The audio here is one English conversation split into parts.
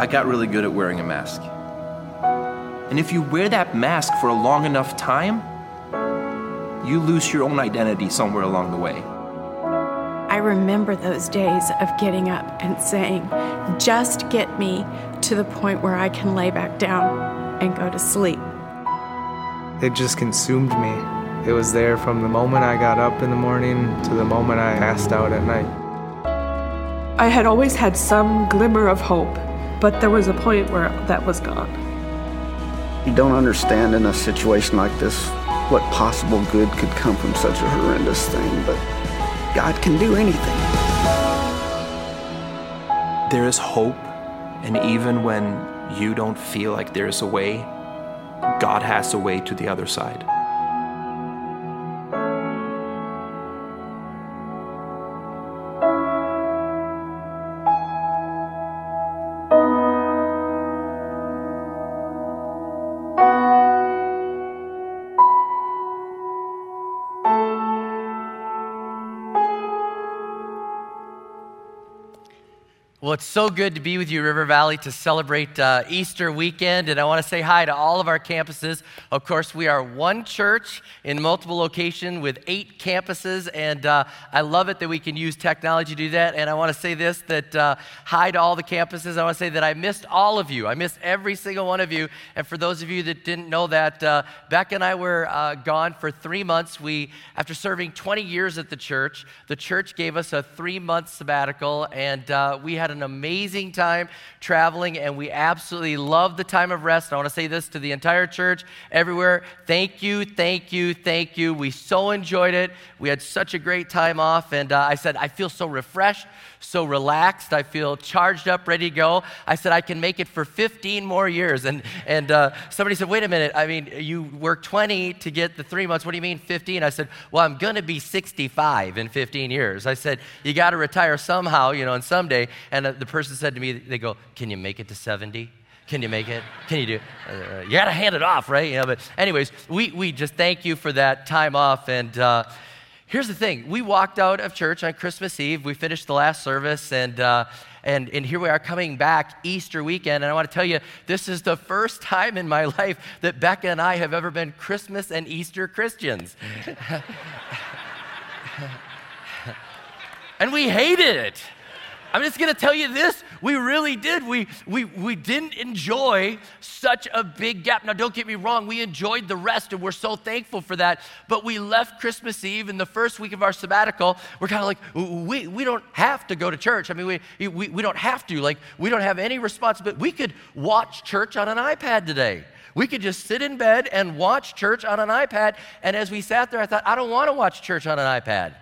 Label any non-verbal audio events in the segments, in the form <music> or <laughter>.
I got really good at wearing a mask. And if you wear that mask for a long enough time, you lose your own identity somewhere along the way. I remember those days of getting up and saying, just get me to the point where I can lay back down and go to sleep. It just consumed me. It was there from the moment I got up in the morning to the moment I passed out at night. I had always had some glimmer of hope, but there was a point where that was gone. You don't understand in a situation like this what possible good could come from such a horrendous thing, but God can do anything. There is hope, and even when you don't feel like there's a way, God has a way to the other side. Well, it's so good to be with you, River Valley, to celebrate uh, Easter weekend. And I want to say hi to all of our campuses. Of course, we are one church in multiple locations with eight campuses. And uh, I love it that we can use technology to do that. And I want to say this that uh, hi to all the campuses. I want to say that I missed all of you. I missed every single one of you. And for those of you that didn't know that, uh, Becca and I were uh, gone for three months. We, after serving 20 years at the church, the church gave us a three month sabbatical. And uh, we had an amazing time traveling, and we absolutely love the time of rest. I want to say this to the entire church, everywhere. Thank you, thank you, thank you. We so enjoyed it. We had such a great time off, and uh, I said, I feel so refreshed so relaxed. I feel charged up, ready to go. I said, I can make it for 15 more years. And, and uh, somebody said, wait a minute. I mean, you work 20 to get the three months. What do you mean 15? I said, well, I'm going to be 65 in 15 years. I said, you got to retire somehow, you know, and someday. And uh, the person said to me, they go, can you make it to 70? Can you make it? Can you do? Uh, you got to hand it off, right? You know, but anyways, we, we just thank you for that time off. And, uh, Here's the thing we walked out of church on Christmas Eve. We finished the last service, and, uh, and, and here we are coming back Easter weekend. And I want to tell you, this is the first time in my life that Becca and I have ever been Christmas and Easter Christians. <laughs> and we hated it. I'm just going to tell you this. We really did. We, we, we didn't enjoy such a big gap. Now, don't get me wrong, we enjoyed the rest and we're so thankful for that. But we left Christmas Eve in the first week of our sabbatical. We're kind of like, we, we don't have to go to church. I mean, we, we, we don't have to. Like, we don't have any responsibility. We could watch church on an iPad today. We could just sit in bed and watch church on an iPad. And as we sat there, I thought, I don't want to watch church on an iPad.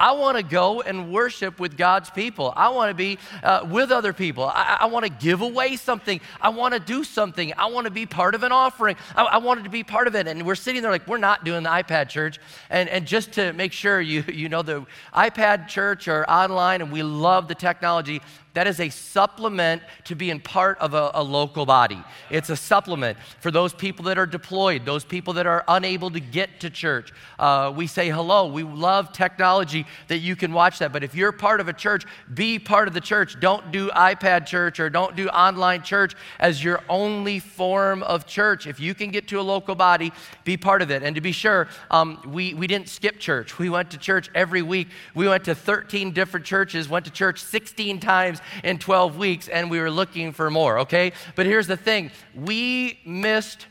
I want to go and worship with God's people. I want to be uh, with other people. I, I want to give away something. I want to do something. I want to be part of an offering. I, I, wanted to be part of it. And we're sitting there like, we're not doing the iPad church. And, and just to make sure you, you know, the iPad church or online, and we love the technology, that is a supplement to being part of a, a, local body. It's a supplement for those people that are deployed, those people that are unable to get to church. Uh, we say hello. We love technology that you can watch that. But if you're part of a church, be part of the church. Don't do iPad church or don't do online church as your only form of church. If you can get to a local body, be part of it. And to be sure, um, we, we didn't skip church. We went to church every week. We went to 13 different churches, went to church 16 times in 12 weeks, and we were looking for more, okay? But here's the thing we missed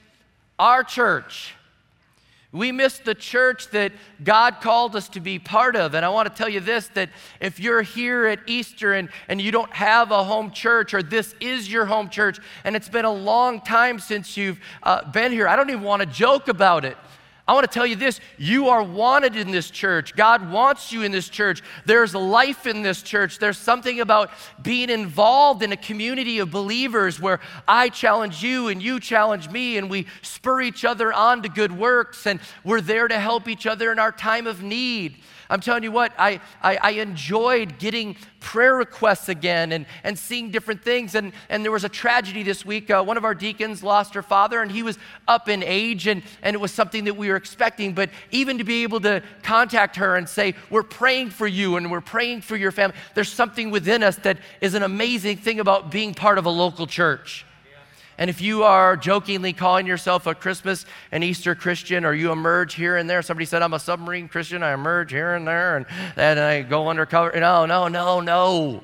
our church. We missed the church that God called us to be part of. And I want to tell you this that if you're here at Easter and, and you don't have a home church, or this is your home church, and it's been a long time since you've uh, been here, I don't even want to joke about it. I want to tell you this you are wanted in this church. God wants you in this church. There's life in this church. There's something about being involved in a community of believers where I challenge you and you challenge me, and we spur each other on to good works, and we're there to help each other in our time of need. I'm telling you what, I, I, I, enjoyed getting prayer requests again and, and seeing different things. And, and there was a tragedy this week. Uh, one of our deacons lost her father, and he was up in age, and, and it was something that we were expecting. But even to be able to contact her and say, We're praying for you and we're praying for your family, there's something within us that is an amazing thing about being part of a local church. And if you are jokingly calling yourself a Christmas and Easter Christian, or you emerge here and there, somebody said, I'm a submarine Christian, I emerge here and there, and then I go undercover. No, no, no, no,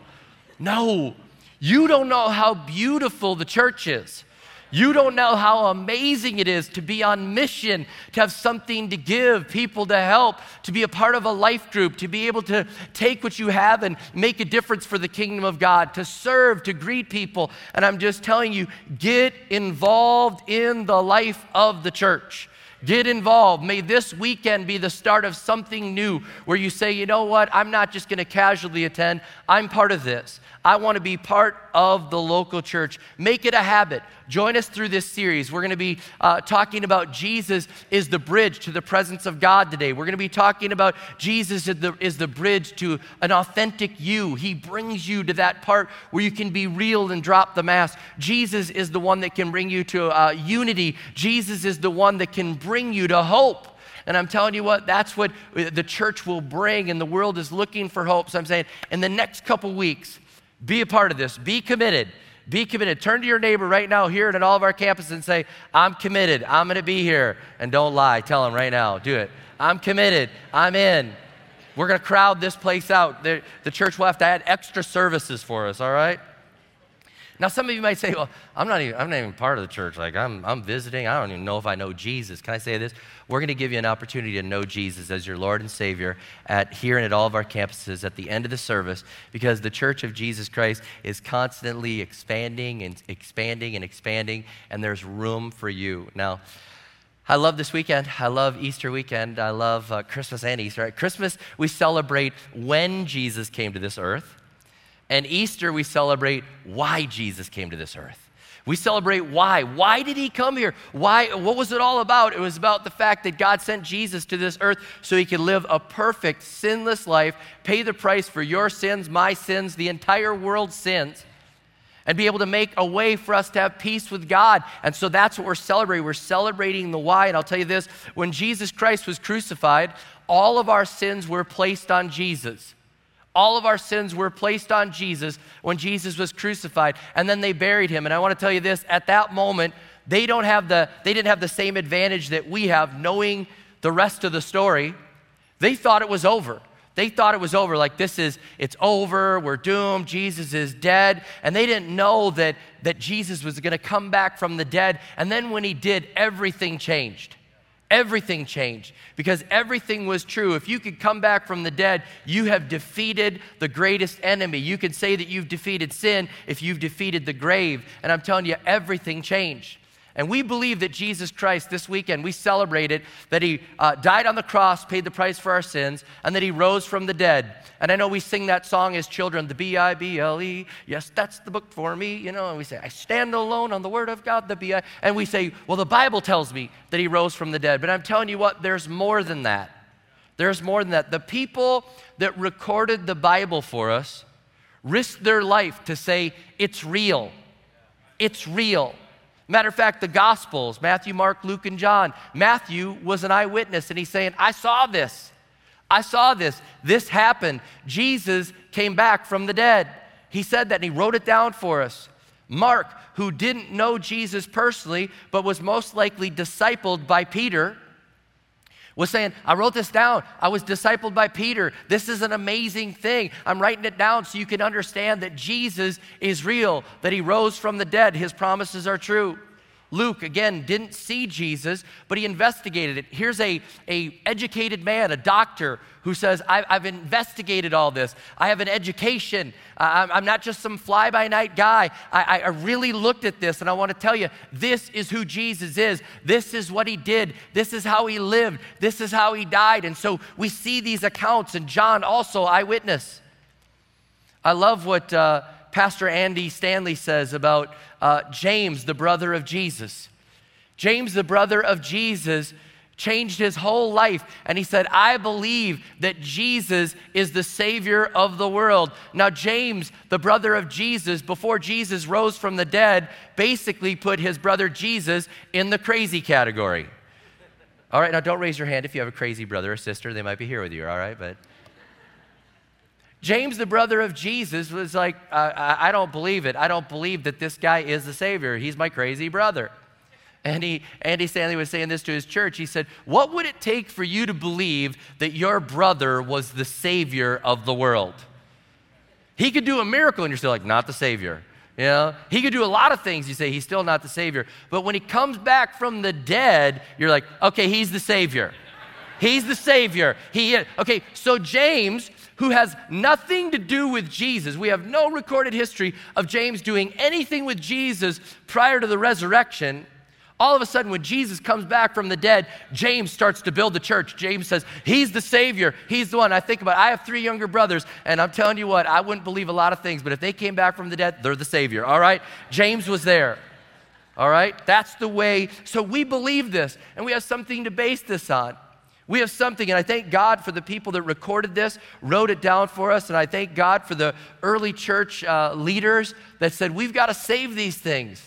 no. You don't know how beautiful the church is. You don't know how amazing it is to be on mission, to have something to give, people to help, to be a part of a life group, to be able to take what you have and make a difference for the kingdom of God, to serve, to greet people. And I'm just telling you, get involved in the life of the church. Get involved. May this weekend be the start of something new where you say, you know what, I'm not just going to casually attend, I'm part of this. I want to be part of the local church. Make it a habit. Join us through this series. We're going to be uh, talking about Jesus is the bridge to the presence of God today. We're going to be talking about Jesus is the, is the bridge to an authentic you. He brings you to that part where you can be real and drop the mask. Jesus is the one that can bring you to uh, unity. Jesus is the one that can bring you to hope. And I'm telling you what, that's what the church will bring, and the world is looking for hope. So I'm saying, in the next couple weeks, be a part of this. Be committed. Be committed. Turn to your neighbor right now here and at all of our campuses and say, I'm committed. I'm going to be here. And don't lie. Tell them right now. Do it. I'm committed. I'm in. We're going to crowd this place out. The, the church will have to add extra services for us, all right? Now, some of you might say, well, I'm not even, I'm not even part of the church. Like, I'm, I'm visiting. I don't even know if I know Jesus. Can I say this? We're going to give you an opportunity to know Jesus as your Lord and Savior at here and at all of our campuses at the end of the service because the church of Jesus Christ is constantly expanding and expanding and expanding, and there's room for you. Now, I love this weekend. I love Easter weekend. I love uh, Christmas and Easter. At Christmas, we celebrate when Jesus came to this earth. And Easter, we celebrate why Jesus came to this earth. We celebrate why. Why did he come here? Why what was it all about? It was about the fact that God sent Jesus to this earth so he could live a perfect sinless life, pay the price for your sins, my sins, the entire world's sins. And be able to make a way for us to have peace with God. And so that's what we're celebrating. We're celebrating the why. And I'll tell you this when Jesus Christ was crucified, all of our sins were placed on Jesus. All of our sins were placed on Jesus when Jesus was crucified, and then they buried him. And I want to tell you this at that moment, they, don't have the, they didn't have the same advantage that we have knowing the rest of the story. They thought it was over. They thought it was over, like this is, it's over, we're doomed, Jesus is dead. And they didn't know that, that Jesus was going to come back from the dead. And then when he did, everything changed. Everything changed because everything was true. If you could come back from the dead, you have defeated the greatest enemy. You can say that you've defeated sin if you've defeated the grave. And I'm telling you, everything changed. And we believe that Jesus Christ, this weekend, we celebrated that he uh, died on the cross, paid the price for our sins, and that he rose from the dead. And I know we sing that song as children, the B I B L E. Yes, that's the book for me, you know. And we say, I stand alone on the word of God, the B I. And we say, well, the Bible tells me that he rose from the dead. But I'm telling you what, there's more than that. There's more than that. The people that recorded the Bible for us risked their life to say, it's real. It's real. Matter of fact, the Gospels Matthew, Mark, Luke, and John Matthew was an eyewitness, and he's saying, I saw this. I saw this. This happened. Jesus came back from the dead. He said that, and he wrote it down for us. Mark, who didn't know Jesus personally, but was most likely discipled by Peter, was saying, I wrote this down. I was discipled by Peter. This is an amazing thing. I'm writing it down so you can understand that Jesus is real, that he rose from the dead. His promises are true. Luke, again, didn't see Jesus, but he investigated it. Here's a, a educated man, a doctor, who says, I've investigated all this. I have an education. I'm not just some fly by night guy. I, I really looked at this, and I want to tell you this is who Jesus is. This is what he did. This is how he lived. This is how he died. And so we see these accounts, and John also, eyewitness. I love what. Uh, Pastor Andy Stanley says about uh, James, the brother of Jesus. James, the brother of Jesus, changed his whole life. And he said, I believe that Jesus is the Savior of the world. Now, James, the brother of Jesus, before Jesus rose from the dead, basically put his brother Jesus in the crazy category. All right, now don't raise your hand if you have a crazy brother or sister. They might be here with you, all right? But James, the brother of Jesus, was like, I, I don't believe it. I don't believe that this guy is the Savior. He's my crazy brother. And he, Andy Stanley was saying this to his church. He said, What would it take for you to believe that your brother was the Savior of the world? He could do a miracle, and you're still like, Not the Savior. You know, he could do a lot of things. You say he's still not the Savior. But when he comes back from the dead, you're like, okay, he's the Savior. He's the Savior. He is. Okay, so James, who has nothing to do with Jesus, we have no recorded history of James doing anything with Jesus prior to the resurrection all of a sudden, when Jesus comes back from the dead, James starts to build the church. James says, He's the Savior. He's the one. I think about it. I have three younger brothers, and I'm telling you what, I wouldn't believe a lot of things, but if they came back from the dead, they're the Savior. All right? James was there. All right? That's the way. So we believe this, and we have something to base this on. We have something, and I thank God for the people that recorded this, wrote it down for us, and I thank God for the early church uh, leaders that said, We've got to save these things.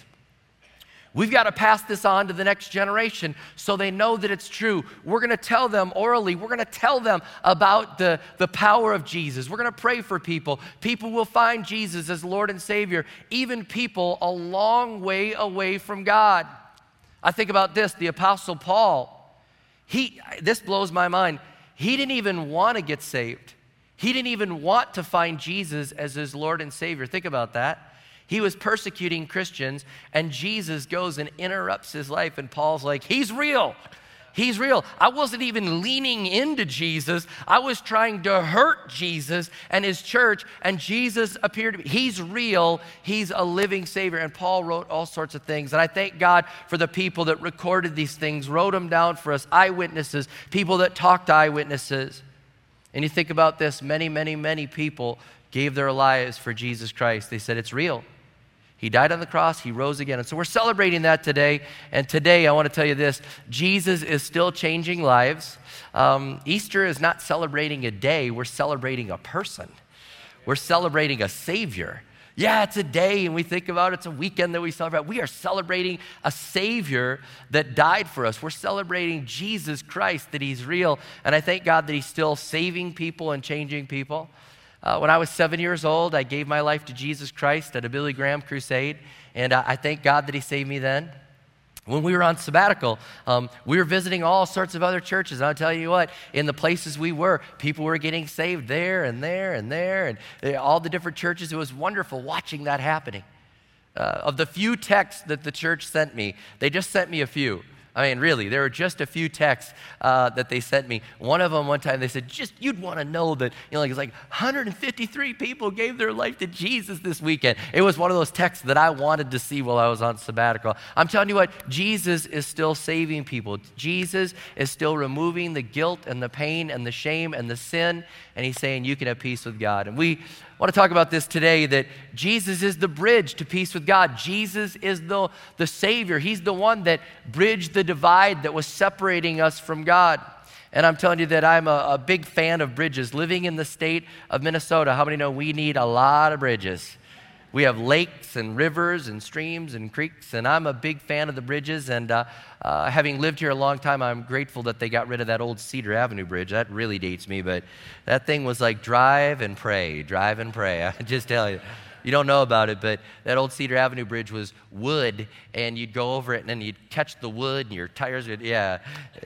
We've got to pass this on to the next generation so they know that it's true. We're going to tell them orally, we're going to tell them about the, the power of Jesus. We're going to pray for people. People will find Jesus as Lord and Savior, even people a long way away from God. I think about this the Apostle Paul. He, this blows my mind. He didn't even want to get saved. He didn't even want to find Jesus as his Lord and Savior. Think about that. He was persecuting Christians, and Jesus goes and interrupts his life, and Paul's like, He's real. He's real. I wasn't even leaning into Jesus. I was trying to hurt Jesus and his church, and Jesus appeared to me. He's real. He's a living Savior. And Paul wrote all sorts of things. And I thank God for the people that recorded these things, wrote them down for us, eyewitnesses, people that talked to eyewitnesses. And you think about this many, many, many people gave their lives for Jesus Christ. They said, It's real. He died on the cross, he rose again. And so we're celebrating that today. And today, I want to tell you this Jesus is still changing lives. Um, Easter is not celebrating a day, we're celebrating a person, we're celebrating a Savior. Yeah, it's a day, and we think about it, it's a weekend that we celebrate. We are celebrating a Savior that died for us. We're celebrating Jesus Christ, that He's real. And I thank God that He's still saving people and changing people. Uh, when I was seven years old, I gave my life to Jesus Christ at a Billy Graham crusade, and I, I thank God that He saved me then. When we were on sabbatical, um, we were visiting all sorts of other churches. And I'll tell you what, in the places we were, people were getting saved there and there and there, and uh, all the different churches. It was wonderful watching that happening. Uh, of the few texts that the church sent me, they just sent me a few. I mean, really, there were just a few texts uh, that they sent me. One of them, one time, they said, just you'd want to know that, you know, like it's like 153 people gave their life to Jesus this weekend. It was one of those texts that I wanted to see while I was on sabbatical. I'm telling you what, Jesus is still saving people. Jesus is still removing the guilt and the pain and the shame and the sin, and He's saying you can have peace with God. And we I want to talk about this today that Jesus is the bridge to peace with God. Jesus is the, the Savior. He's the one that bridged the divide that was separating us from God. And I'm telling you that I'm a, a big fan of bridges. Living in the state of Minnesota, how many know we need a lot of bridges? We have lakes and rivers and streams and creeks, and I'm a big fan of the bridges. And uh, uh, having lived here a long time, I'm grateful that they got rid of that old Cedar Avenue bridge. That really dates me, but that thing was like drive and pray, drive and pray. <laughs> I just tell you. You don't know about it, but that old Cedar Avenue bridge was wood, and you'd go over it, and then you'd catch the wood, and your tires would, yeah,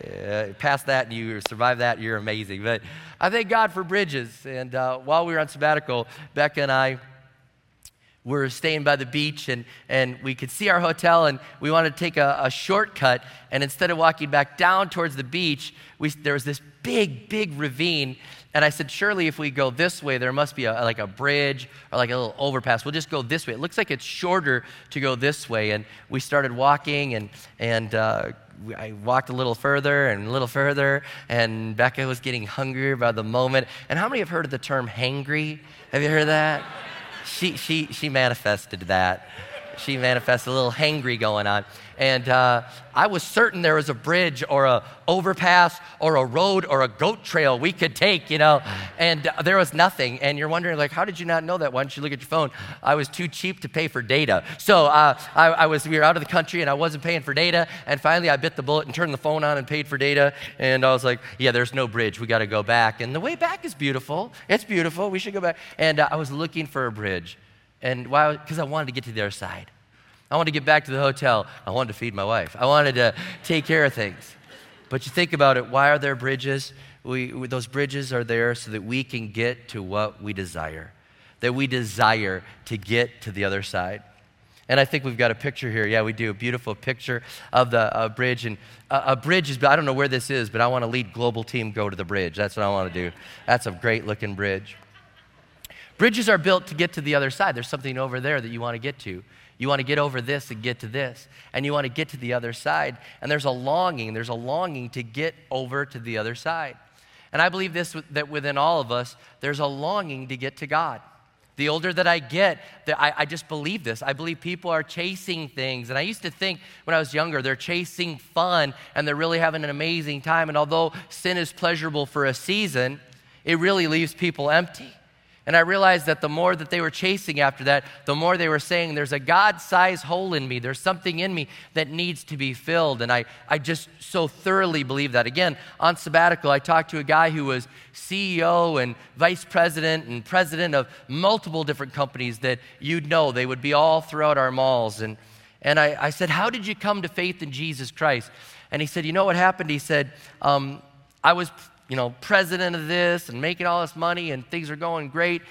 uh, past that, and you survive that, you're amazing. But I thank God for bridges. And uh, while we were on sabbatical, Becca and I, we're staying by the beach and, and we could see our hotel and we wanted to take a, a shortcut and instead of walking back down towards the beach we, there was this big big ravine and i said surely if we go this way there must be a, like a bridge or like a little overpass we'll just go this way it looks like it's shorter to go this way and we started walking and, and uh, I walked a little further and a little further, and Becca was getting hungrier by the moment. And how many have heard of the term hangry? Have you heard that? She, she, she manifested that. She manifests a little hangry going on. And uh, I was certain there was a bridge or a overpass or a road or a goat trail we could take, you know, and uh, there was nothing. And you're wondering, like, how did you not know that? Why don't you look at your phone? I was too cheap to pay for data. So uh, I, I, was, we were out of the country and I wasn't paying for data. And finally I bit the bullet and turned the phone on and paid for data. And I was like, yeah, there's no bridge. We got to go back. And the way back is beautiful. It's beautiful. We should go back. And uh, I was looking for a bridge. And why? Because I wanted to get to the other side. I wanted to get back to the hotel. I wanted to feed my wife. I wanted to take care of things. But you think about it why are there bridges? We, those bridges are there so that we can get to what we desire, that we desire to get to the other side. And I think we've got a picture here. Yeah, we do. A beautiful picture of the uh, bridge. And uh, a bridge is, I don't know where this is, but I want to lead global team go to the bridge. That's what I want to do. That's a great looking bridge. Bridges are built to get to the other side. There's something over there that you want to get to. You want to get over this and get to this, and you want to get to the other side. And there's a longing, there's a longing to get over to the other side. And I believe this that within all of us, there's a longing to get to God. The older that I get, that I, I, just believe this. I believe people are chasing things. And I used to think when I was younger, they're chasing fun and they're really having an amazing time. And although sin is pleasurable for a season, it really leaves people empty. And I realized that the more that they were chasing after that, the more they were saying, There's a God sized hole in me. There's something in me that needs to be filled. And I, I just so thoroughly believe that. Again, on sabbatical, I talked to a guy who was CEO and vice president and president of multiple different companies that you'd know. They would be all throughout our malls. And, and I, I said, How did you come to faith in Jesus Christ? And he said, You know what happened? He said, um, I was you know, president of this and making all this money and things are going great.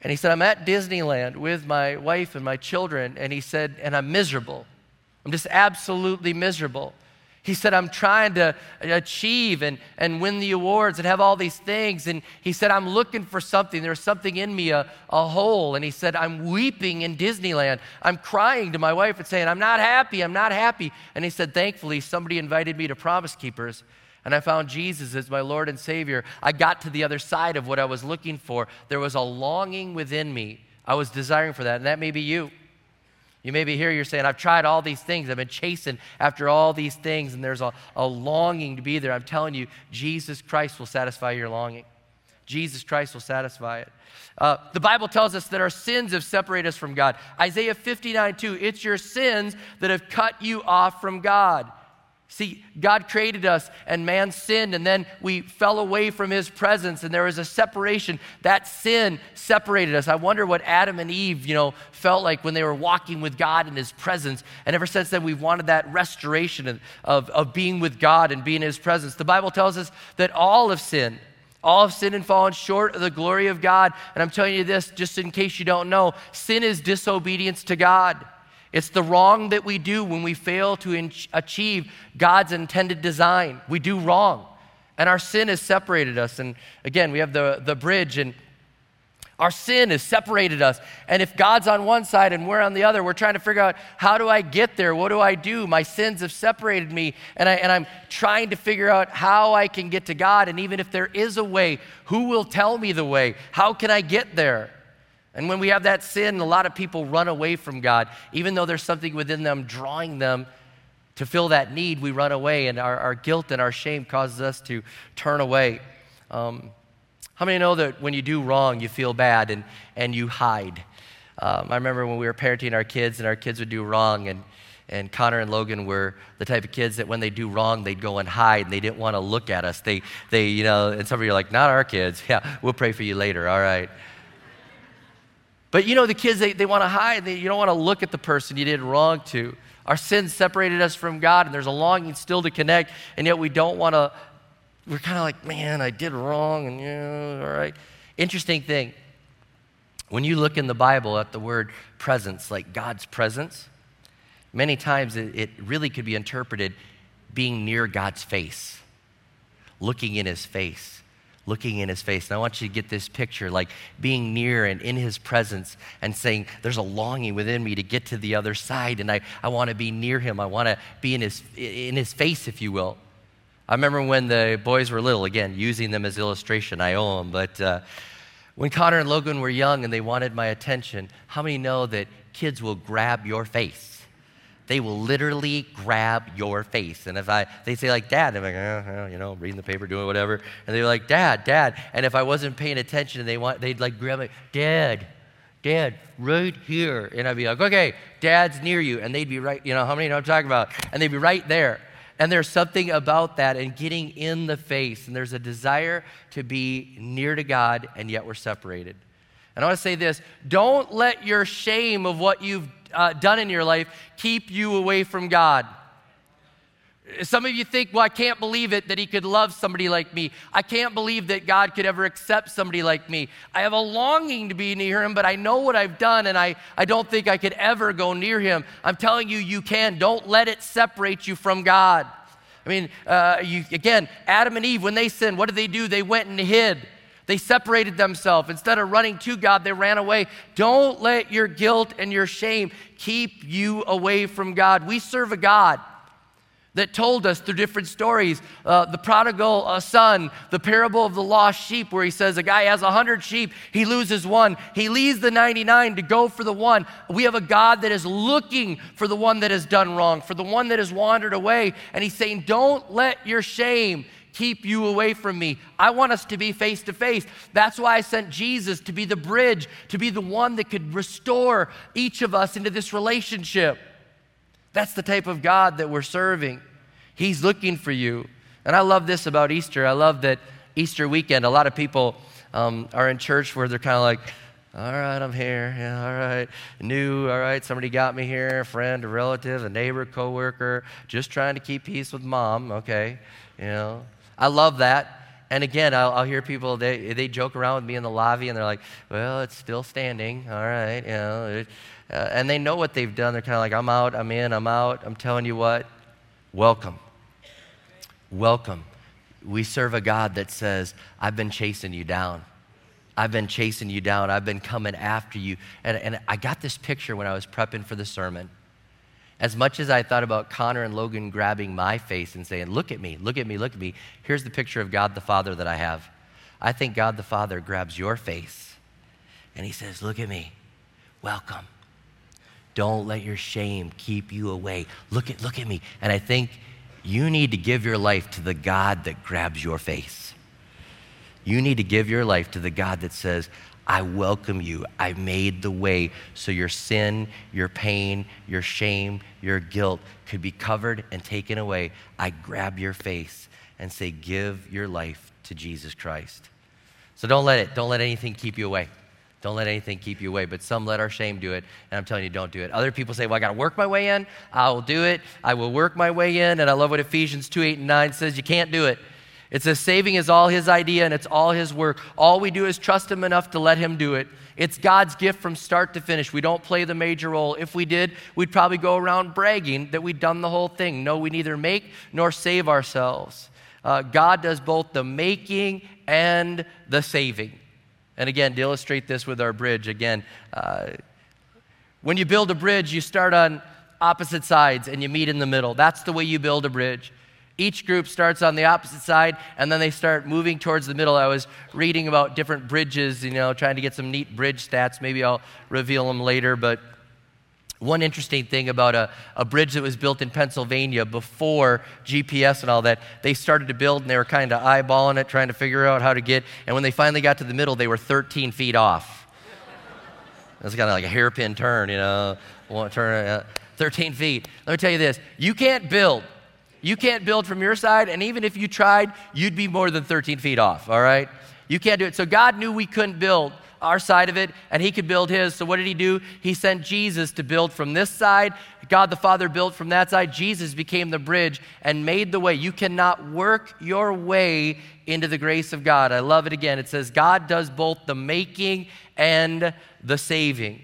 And he said, I'm at Disneyland with my wife and my children. And he said, and I'm miserable. I'm just absolutely miserable. He said, I'm trying to achieve and, and win the awards and have all these things. And he said, I'm looking for something. There's something in me, a, a hole. And he said, I'm weeping in Disneyland. I'm crying to my wife and saying, I'm not happy. I'm not happy. And he said, thankfully, somebody invited me to Promise Keepers and I found Jesus as my Lord and Savior, I got to the other side of what I was looking for. There was a longing within me. I was desiring for that, and that may be you. You may be here, you're saying, I've tried all these things. I've been chasing after all these things, and there's a, a longing to be there. I'm telling you, Jesus Christ will satisfy your longing. Jesus Christ will satisfy it. Uh, the Bible tells us that our sins have separated us from God. Isaiah 59 2, it's your sins that have cut you off from God. See, God created us and man sinned, and then we fell away from his presence, and there was a separation. That sin separated us. I wonder what Adam and Eve, you know, felt like when they were walking with God in his presence. And ever since then, we've wanted that restoration of, of, of being with God and being in his presence. The Bible tells us that all have sinned. All have sinned and fallen short of the glory of God. And I'm telling you this, just in case you don't know sin is disobedience to God. It's the wrong that we do when we fail to in- achieve God's intended design. We do wrong. And our sin has separated us. And again, we have the, the bridge, and our sin has separated us. And if God's on one side and we're on the other, we're trying to figure out how do I get there? What do I do? My sins have separated me. And, I, and I'm trying to figure out how I can get to God. And even if there is a way, who will tell me the way? How can I get there? And when we have that sin, a lot of people run away from God. Even though there's something within them drawing them to fill that need, we run away, and our, our guilt and our shame causes us to turn away. Um, how many know that when you do wrong, you feel bad and, and you hide? Um, I remember when we were parenting our kids, and our kids would do wrong, and, and Connor and Logan were the type of kids that when they do wrong, they'd go and hide, and they didn't want to look at us. They, they you know, and some of you are like, not our kids. <laughs> Yeah, we'll pray for you later, all right. But you know, the kids, they, they want to hide. They, you don't want to look at the person you did wrong to. Our sins separated us from God, and there's a longing still to connect, and yet we don't want to. We're kind of like, man, I did wrong, and yeah, all right. Interesting thing. When you look in the Bible at the word presence, like God's presence, many times it, it really could be interpreted being near God's face, looking in his face looking in his face. And I want you to get this picture like being near and in his presence and saying, There's a longing within me to get to the other side, and I, I want to be near him. I want to be in his, in his face, if you will. I remember when the boys were little, again, using them as illustration. I owe them. But uh, when Connor and Logan were young and they wanted my attention, how many know that kids will grab your face. They will literally grab your face. And if I, they say like, Dad, I'm like, oh, you know, reading the paper, doing whatever. And they're like, Dad, Dad. And if I wasn't paying attention and they want, they'd like grab me, Dad, Dad, right here. And I'd be like, okay, Dad's near you. And they'd be right, you know, how many know I'm talking about? And they'd be right there. And there's something about that and getting in the face. And there's a desire to be near to God, and yet we're separated. And I want to say this don't let your shame of what you've uh, done in your life keep you away from God. Some of you think, well, I can't believe it that he could love somebody like me. I can't believe that God could ever accept somebody like me. I have a longing to be near him, but I know what I've done and I, I don't think I could ever go near him. I'm telling you, you can. Don't let it separate you from God. I mean, uh, you, again, Adam and Eve, when they sinned, what did they do? They went and hid. They separated themselves. Instead of running to God, they ran away. Don't let your guilt and your shame keep you away from God. We serve a God that told us through different stories uh, the prodigal uh, son the parable of the lost sheep where he says a guy has 100 sheep he loses one he leaves the 99 to go for the one we have a god that is looking for the one that has done wrong for the one that has wandered away and he's saying don't let your shame keep you away from me. I want us to be face to face. That's why I sent Jesus to be the bridge, to be the one that could restore each of us into this relationship. That's the type of God that we're serving. He's looking for you. And I love this about Easter. I love that Easter weekend, a lot of people um, are in church where they're kind of like, all right, I'm here. Yeah, all right. New, all right, somebody got me here, a friend, a relative, a neighbor, coworker, just trying to keep peace with mom, okay? You know, I love that. And again, I'll, I'll, hear people, they, they joke around with me in the lobby and they're like, well, it's still standing. All right. You know, it, uh, and they know what they've done. They're kind of like, I'm out, I'm in, I'm out. I'm telling you what, welcome. Welcome. We serve a God that says, I've been chasing you down. I've been chasing you down. I've been coming after you. And, and I got this picture when I was prepping for the sermon. As much as I thought about Connor and Logan grabbing my face and saying, Look at me, look at me, look at me, here's the picture of God the Father that I have. I think God the Father grabs your face and he says, Look at me, welcome. Don't let your shame keep you away. Look at, look at me. And I think you need to give your life to the God that grabs your face. You need to give your life to the God that says, I welcome you. I made the way so your sin, your pain, your shame, your guilt could be covered and taken away. I grab your face and say, Give your life to Jesus Christ. So don't let it, don't let anything keep you away. Don't let anything keep you away. But some let our shame do it, and I'm telling you, don't do it. Other people say, Well, I got to work my way in. I will do it. I will work my way in. And I love what Ephesians 2 8 and 9 says you can't do it. It says saving is all his idea and it's all his work. All we do is trust him enough to let him do it. It's God's gift from start to finish. We don't play the major role. If we did, we'd probably go around bragging that we'd done the whole thing. No, we neither make nor save ourselves. Uh, God does both the making and the saving. And again, to illustrate this with our bridge, again, uh, when you build a bridge, you start on opposite sides and you meet in the middle. That's the way you build a bridge. Each group starts on the opposite side and then they start moving towards the middle. I was reading about different bridges, you know, trying to get some neat bridge stats. Maybe I'll reveal them later. But one interesting thing about a, a bridge that was built in Pennsylvania before GPS and all that, they started to build and they were kind of eyeballing it, trying to figure out how to get. And when they finally got to the middle, they were 13 feet off. That's kind of like a hairpin turn, you know, turn uh, 13 feet. Let me tell you this you can't build you can't build from your side, and even if you tried, you'd be more than 13 feet off, all right? You can't do it. So God knew we couldn't build our side of it, and He could build His. So what did He do? He sent Jesus to build from this side. God the Father built from that side. Jesus became the bridge and made the way. You cannot work your way into the grace of God. I love it again. It says, God does both the making and the saving.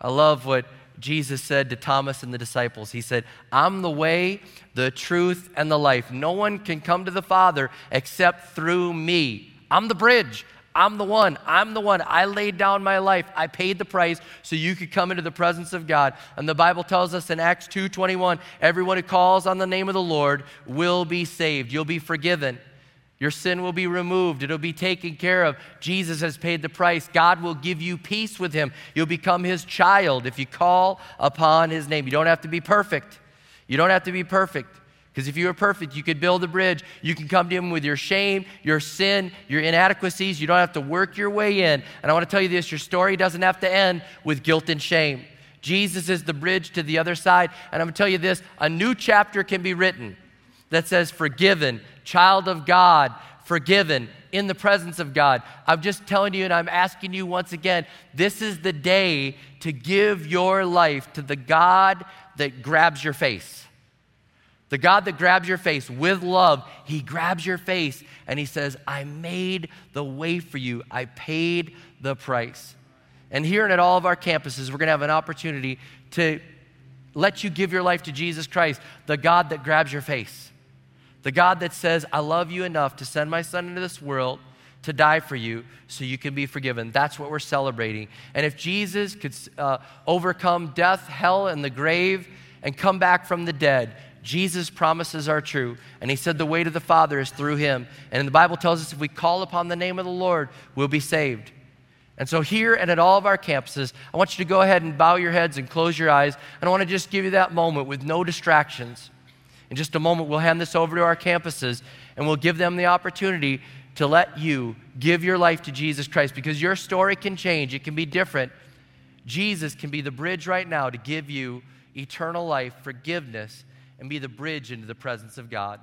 I love what Jesus said to Thomas and the disciples, He said, I'm the way, the truth, and the life. No one can come to the Father except through me. I'm the bridge. I'm the one. I'm the one. I laid down my life. I paid the price so you could come into the presence of God. And the Bible tells us in Acts 2:21, everyone who calls on the name of the Lord will be saved. You'll be forgiven. Your sin will be removed. It'll be taken care of. Jesus has paid the price. God will give you peace with him. You'll become his child if you call upon his name. You don't have to be perfect. You don't have to be perfect. Because if you were perfect, you could build a bridge. You can come to him with your shame, your sin, your inadequacies. You don't have to work your way in. And I want to tell you this your story doesn't have to end with guilt and shame. Jesus is the bridge to the other side. And I'm going to tell you this a new chapter can be written that says, forgiven, child of God, forgiven, in the presence of God. I'm just telling you, and I'm asking you once again this is the day to give your life to the God that grabs your face. The God that grabs your face with love, He grabs your face and He says, I made the way for you. I paid the price. And here and at all of our campuses, we're going to have an opportunity to let you give your life to Jesus Christ, the God that grabs your face. The God that says, I love you enough to send my son into this world to die for you so you can be forgiven. That's what we're celebrating. And if Jesus could uh, overcome death, hell, and the grave and come back from the dead, Jesus' promises are true. And he said the way to the Father is through him. And the Bible tells us if we call upon the name of the Lord, we'll be saved. And so, here and at all of our campuses, I want you to go ahead and bow your heads and close your eyes. And I want to just give you that moment with no distractions. In just a moment, we'll hand this over to our campuses and we'll give them the opportunity to let you give your life to Jesus Christ because your story can change, it can be different. Jesus can be the bridge right now to give you eternal life, forgiveness, and be the bridge into the presence of God.